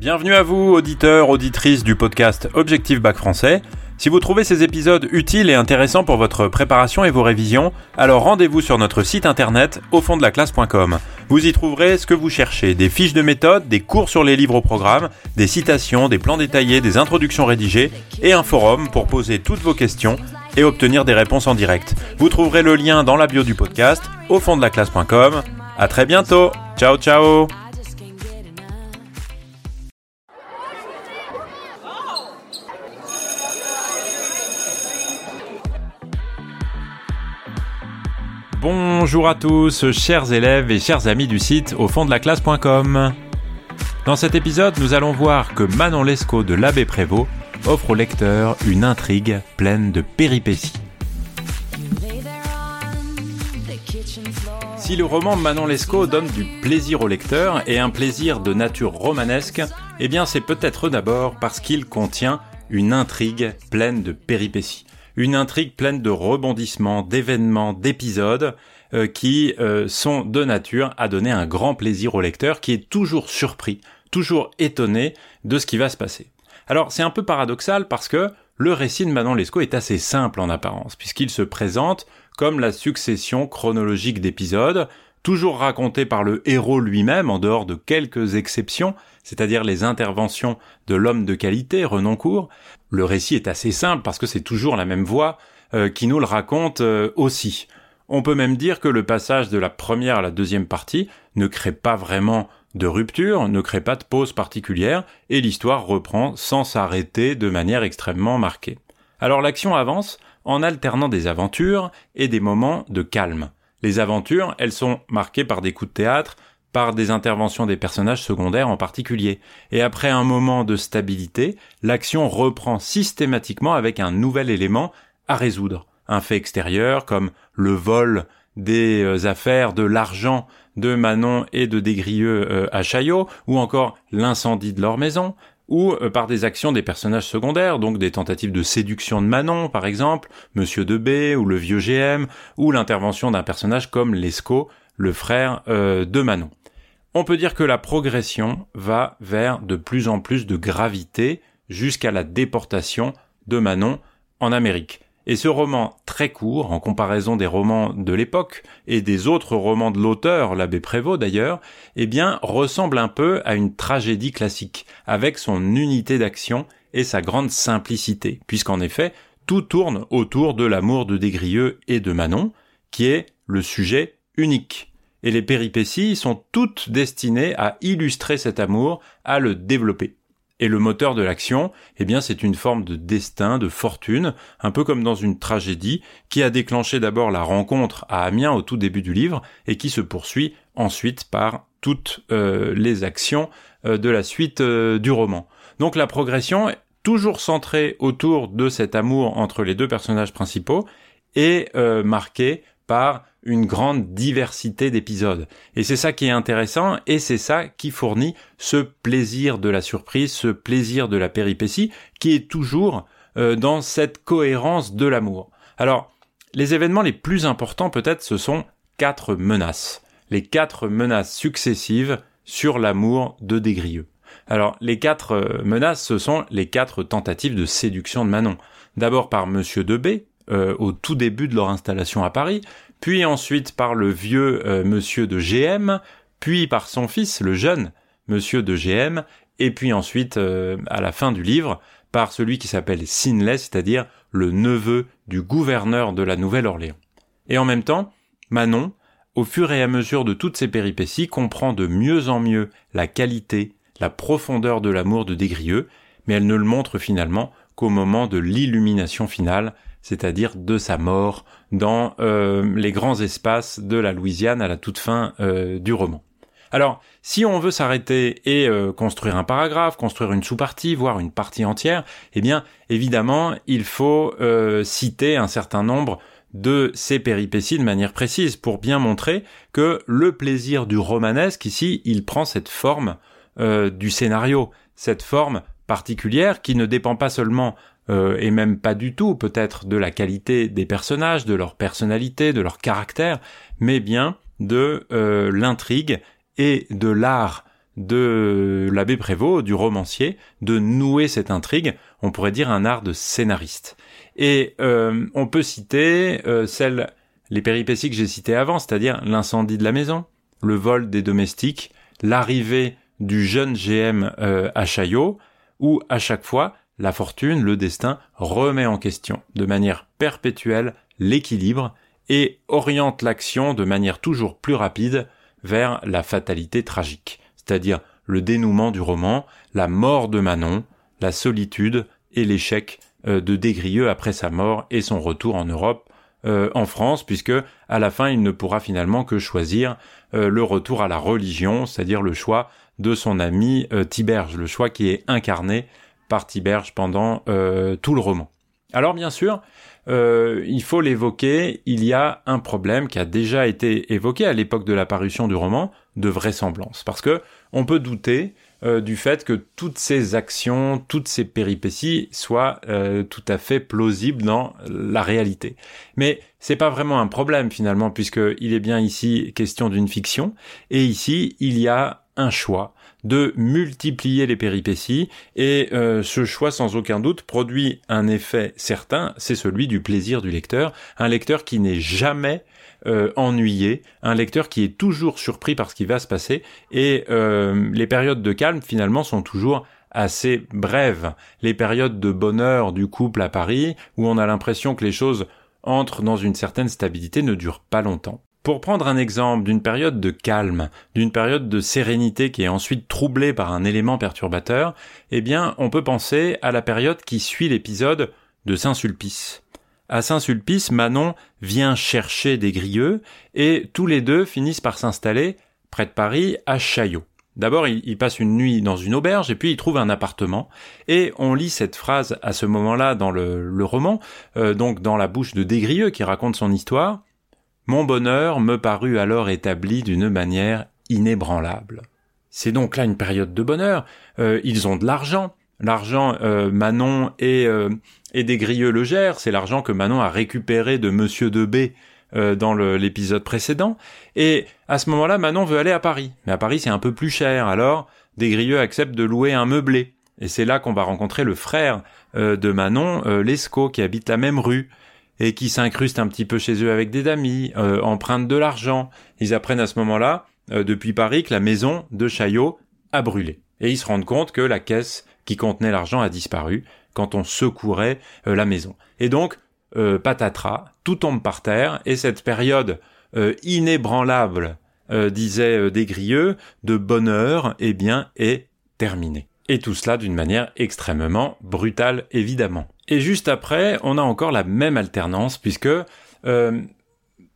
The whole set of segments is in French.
Bienvenue à vous, auditeurs, auditrices du podcast Objectif Bac Français. Si vous trouvez ces épisodes utiles et intéressants pour votre préparation et vos révisions, alors rendez-vous sur notre site internet au fond de la classe.com. Vous y trouverez ce que vous cherchez, des fiches de méthode, des cours sur les livres au programme, des citations, des plans détaillés, des introductions rédigées et un forum pour poser toutes vos questions et obtenir des réponses en direct. Vous trouverez le lien dans la bio du podcast au fond de la classe.com. À très bientôt. Ciao ciao. Bonjour à tous, chers élèves et chers amis du site au fond de la classe.com. Dans cet épisode, nous allons voir que Manon Lescaut de l'Abbé Prévost offre au lecteur une intrigue pleine de péripéties. Si le roman Manon Lescaut donne du plaisir au lecteur et un plaisir de nature romanesque, eh bien c'est peut-être d'abord parce qu'il contient une intrigue pleine de péripéties une intrigue pleine de rebondissements, d'événements, d'épisodes euh, qui euh, sont de nature à donner un grand plaisir au lecteur qui est toujours surpris, toujours étonné de ce qui va se passer. Alors c'est un peu paradoxal parce que le récit de Manon Lescaut est assez simple en apparence, puisqu'il se présente comme la succession chronologique d'épisodes, toujours racontés par le héros lui-même, en dehors de quelques exceptions, c'est-à-dire les interventions de l'homme de qualité, Renoncourt. Le récit est assez simple parce que c'est toujours la même voix euh, qui nous le raconte aussi. On peut même dire que le passage de la première à la deuxième partie ne crée pas vraiment de rupture, ne crée pas de pause particulière, et l'histoire reprend sans s'arrêter de manière extrêmement marquée. Alors l'action avance en alternant des aventures et des moments de calme. Les aventures, elles sont marquées par des coups de théâtre, par des interventions des personnages secondaires en particulier. Et après un moment de stabilité, l'action reprend systématiquement avec un nouvel élément à résoudre. Un fait extérieur comme le vol des euh, affaires, de l'argent de Manon et de Desgrieux euh, à Chaillot, ou encore l'incendie de leur maison, ou euh, par des actions des personnages secondaires, donc des tentatives de séduction de Manon, par exemple, Monsieur de B, ou le vieux GM, ou l'intervention d'un personnage comme Lescaut, le frère de Manon. On peut dire que la progression va vers de plus en plus de gravité jusqu'à la déportation de Manon en Amérique. Et ce roman très court, en comparaison des romans de l'époque et des autres romans de l'auteur, l'abbé Prévost d'ailleurs, eh bien, ressemble un peu à une tragédie classique, avec son unité d'action et sa grande simplicité, puisqu'en effet, tout tourne autour de l'amour de Desgrieux et de Manon, qui est le sujet unique. Et les péripéties sont toutes destinées à illustrer cet amour, à le développer. Et le moteur de l'action, eh bien, c'est une forme de destin, de fortune, un peu comme dans une tragédie, qui a déclenché d'abord la rencontre à Amiens au tout début du livre, et qui se poursuit ensuite par toutes euh, les actions euh, de la suite euh, du roman. Donc la progression est toujours centrée autour de cet amour entre les deux personnages principaux, et marquée par une grande diversité d'épisodes. Et c'est ça qui est intéressant et c'est ça qui fournit ce plaisir de la surprise, ce plaisir de la péripétie qui est toujours euh, dans cette cohérence de l'amour. Alors, les événements les plus importants peut-être ce sont quatre menaces. Les quatre menaces successives sur l'amour de Desgrieux. Alors, les quatre euh, menaces, ce sont les quatre tentatives de séduction de Manon. D'abord par Monsieur de B, euh, au tout début de leur installation à Paris, puis ensuite par le vieux euh, monsieur de GM, puis par son fils, le jeune monsieur de GM, et puis ensuite, euh, à la fin du livre, par celui qui s'appelle Sinley, c'est-à-dire le neveu du gouverneur de la Nouvelle-Orléans. Et en même temps, Manon, au fur et à mesure de toutes ces péripéties, comprend de mieux en mieux la qualité, la profondeur de l'amour de Desgrieux, mais elle ne le montre finalement qu'au moment de l'illumination finale, c'est-à-dire de sa mort dans euh, les grands espaces de la Louisiane à la toute fin euh, du roman. Alors, si on veut s'arrêter et euh, construire un paragraphe, construire une sous-partie, voire une partie entière, eh bien, évidemment, il faut citer un certain nombre de ces péripéties de manière précise pour bien montrer que le plaisir du romanesque ici, il prend cette forme du scénario, cette forme particulière qui ne dépend pas seulement euh, et même pas du tout peut-être de la qualité des personnages, de leur personnalité, de leur caractère, mais bien de euh, l'intrigue et de l'art de l'abbé Prévost, du romancier, de nouer cette intrigue, on pourrait dire un art de scénariste. Et euh, on peut citer celles, les péripéties que j'ai citées avant, c'est-à-dire l'incendie de la maison, le vol des domestiques, l'arrivée du jeune GM à Chaillot, où à chaque fois, la fortune, le destin remet en question de manière perpétuelle l'équilibre et oriente l'action de manière toujours plus rapide vers la fatalité tragique, c'est-à-dire le dénouement du roman, la mort de Manon, la solitude et l'échec euh, de Desgrieux après sa mort et son retour en Europe, euh, en France, puisque à la fin il ne pourra finalement que choisir euh, le retour à la religion, c'est-à-dire le choix de son ami Tiberge, le choix qui est incarné par Tiberge pendant tout le roman. Alors bien sûr, il faut l'évoquer, il y a un problème qui a déjà été évoqué à l'époque de la parution du roman, de vraisemblance, parce que on peut douter euh, du fait que toutes ces actions, toutes ces péripéties soient euh, tout à fait plausibles dans la réalité. Mais c'est pas vraiment un problème finalement, puisqu'il est bien ici question d'une fiction, et ici il y a un choix de multiplier les péripéties. Et euh, ce choix sans aucun doute produit un effet certain, c'est celui du plaisir du lecteur, un lecteur qui n'est jamais euh, ennuyé, un lecteur qui est toujours surpris par ce qui va se passer, et euh, les périodes de calme finalement sont toujours assez brèves. Les périodes de bonheur du couple à Paris, où on a l'impression que les choses entrent dans une certaine stabilité, ne durent pas longtemps. Pour prendre un exemple d'une période de calme, d'une période de sérénité qui est ensuite troublée par un élément perturbateur, eh bien, on peut penser à la période qui suit l'épisode de Saint-Sulpice. À Saint-Sulpice, Manon vient chercher des grieux et tous les deux finissent par s'installer près de Paris à Chaillot. D'abord, il, passe une nuit dans une auberge et puis il trouve un appartement. Et on lit cette phrase à ce moment-là dans le, roman, euh, donc dans la bouche de Desgrieux qui raconte son histoire. Mon bonheur me parut alors établi d'une manière inébranlable. C'est donc là une période de bonheur. Euh, ils ont de l'argent, L'argent, euh, Manon et, euh, et des Grieux le gèrent. C'est l'argent que Manon a récupéré de Monsieur de B dans l'épisode précédent. Et à ce moment-là, Manon veut aller à Paris. Mais à Paris, c'est un peu plus cher. Alors, des Grieux accepte de louer un meublé. Et c'est là qu'on va rencontrer le frère de Manon, Lescaut, qui habite la même rue et qui s'incruste un petit peu chez eux avec des amis, emprunte de l'argent. Ils apprennent à ce moment-là, depuis Paris, que la maison de Chaillot a brûlé. Et ils se rendent compte que la caisse qui contenait l'argent a disparu quand on secourait euh, la maison. Et donc, euh, patatras, tout tombe par terre, et cette période euh, inébranlable, disait Desgrieux, de bonheur, eh bien, est terminée. Et tout cela d'une manière extrêmement brutale, évidemment. Et juste après, on a encore la même alternance, puisque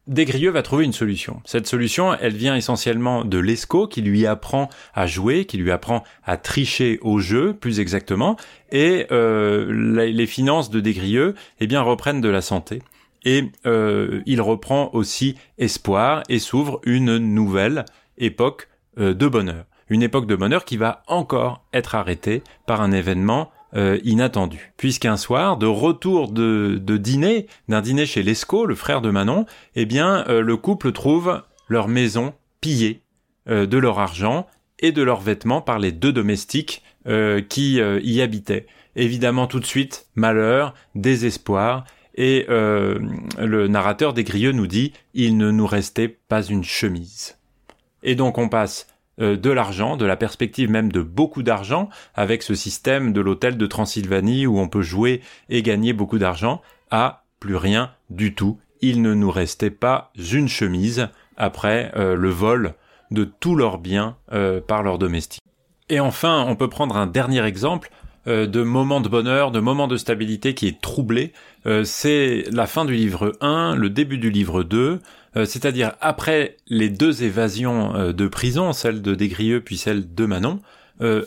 Desgrieux va trouver une solution. Cette solution, elle vient essentiellement de Lescaut qui lui apprend à jouer, qui lui apprend à tricher au jeu, plus exactement, et euh, les, finances de Desgrieux, eh bien, reprennent de la santé. Et euh, il reprend aussi espoir et s'ouvre une nouvelle époque euh, de bonheur. Une époque de bonheur qui va encore être arrêtée par un événement euh, inattendu. Puisqu'un soir, de retour de, dîner, d'un dîner chez Lescaut, le frère de Manon, eh bien, euh, le couple trouve leur maison pillée euh, de leur argent et de leurs vêtements par les deux domestiques qui y habitaient. Évidemment, tout de suite, malheur, désespoir, et le narrateur des Grieux nous dit il ne nous restait pas une chemise. Et donc on passe de l'argent, de la perspective même de beaucoup d'argent, avec ce système de l'hôtel de Transylvanie où on peut jouer et gagner beaucoup d'argent, à plus rien du tout. Il ne nous restait pas une chemise après euh, le vol de tous leurs biens euh, par leurs domestiques. Et enfin, on peut prendre un dernier exemple de moment de bonheur, de moment de stabilité qui est troublé. c'est la fin du livre 1, le début du livre 2, euh, c'est-à-dire après les deux évasions euh, de prison, celle de Desgrieux puis celle de Manon, euh,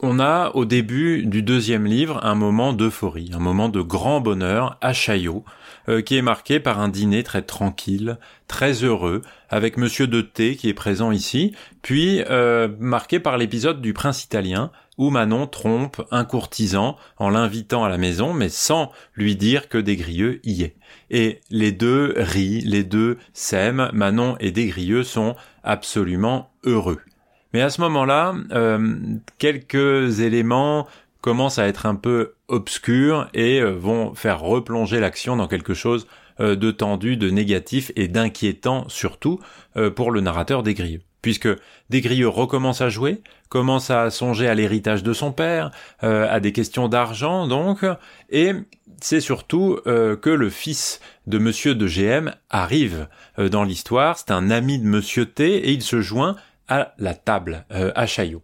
on a au début du deuxième livre un moment d'euphorie, un moment de grand bonheur à Chaillot, qui est marqué par un dîner très tranquille, très heureux, avec Monsieur de T qui est présent ici, puis marqué par l'épisode du prince italien, où Manon trompe un courtisan en l'invitant à la maison, mais sans lui dire que Desgrieux y est et les deux rient, les deux s'aiment, Manon et Desgrieux sont absolument heureux. Mais à ce moment-là, euh, quelques éléments commencent à être un peu obscurs et euh, vont faire replonger l'action dans quelque chose euh, de tendu, de négatif et d'inquiétant surtout pour le narrateur des Grieux. Puisque Desgrieux recommence à jouer, commence à songer à l'héritage de son père, à des questions d'argent donc, et c'est surtout que le fils de Monsieur de GM arrive dans l'histoire, c'est un ami de Monsieur T, et il se joint à la table euh, à Chaillot.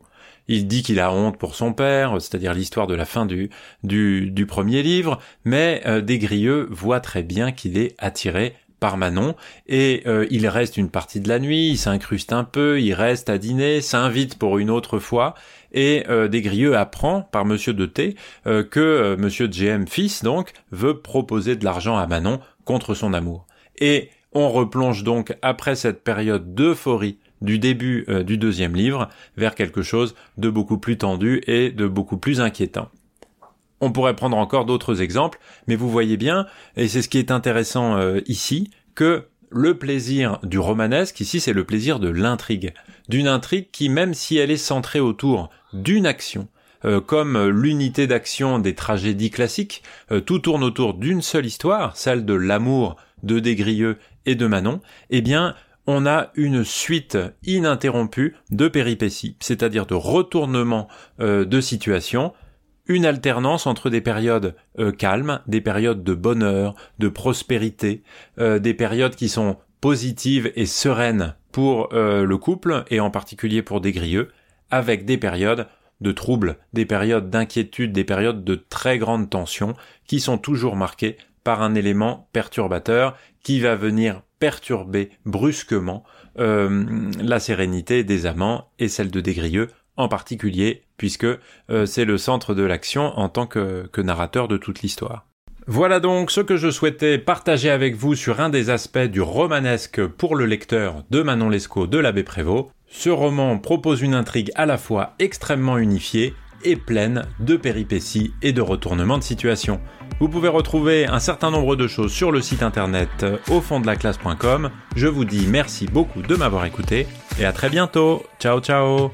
Il dit qu'il a honte pour son père, c'est-à-dire l'histoire de la fin du, du, premier livre, mais euh, Desgrieux voit très bien qu'il est attiré par Manon, et euh, il reste une partie de la nuit, il s'incruste un peu, il reste à dîner, s'invite pour une autre fois, et euh, Desgrieux apprend par Monsieur de T que Monsieur de GM fils donc veut proposer de l'argent à Manon contre son amour. Et on replonge donc après cette période d'euphorie du début euh, du deuxième livre vers quelque chose de beaucoup plus tendu et de beaucoup plus inquiétant. On pourrait prendre encore d'autres exemples, mais vous voyez bien, et c'est ce qui est intéressant euh, ici, que le plaisir du romanesque, ici, c'est le plaisir de l'intrigue. D'une intrigue qui, même si elle est centrée autour d'une action, euh, comme l'unité d'action des tragédies classiques, tout tourne autour d'une seule histoire, celle de l'amour de Desgrieux et de Manon, eh bien, on a une suite ininterrompue de péripéties, c'est-à-dire de retournements euh, de situation, une alternance entre des périodes euh, calmes, des périodes de bonheur, de prospérité, euh, des périodes qui sont positives et sereines pour le couple et en particulier pour des grieux, avec des périodes de troubles, des périodes d'inquiétude, des périodes de très grande tension qui sont toujours marquées par un élément perturbateur qui va venir perturber brusquement euh, la sérénité des amants et celle de Desgrieux en particulier, puisque euh, c'est le centre de l'action en tant que, que narrateur de toute l'histoire. Voilà donc ce que je souhaitais partager avec vous sur un des aspects du romanesque pour le lecteur de Manon Lescaut de l'abbé Prévost. Ce roman propose une intrigue à la fois extrêmement unifiée et pleine de péripéties et de retournements de situation. Vous pouvez retrouver un certain nombre de choses sur le site internet euh, au fond de la classe.com. Je vous dis merci beaucoup de m'avoir écouté et à très bientôt. Ciao ciao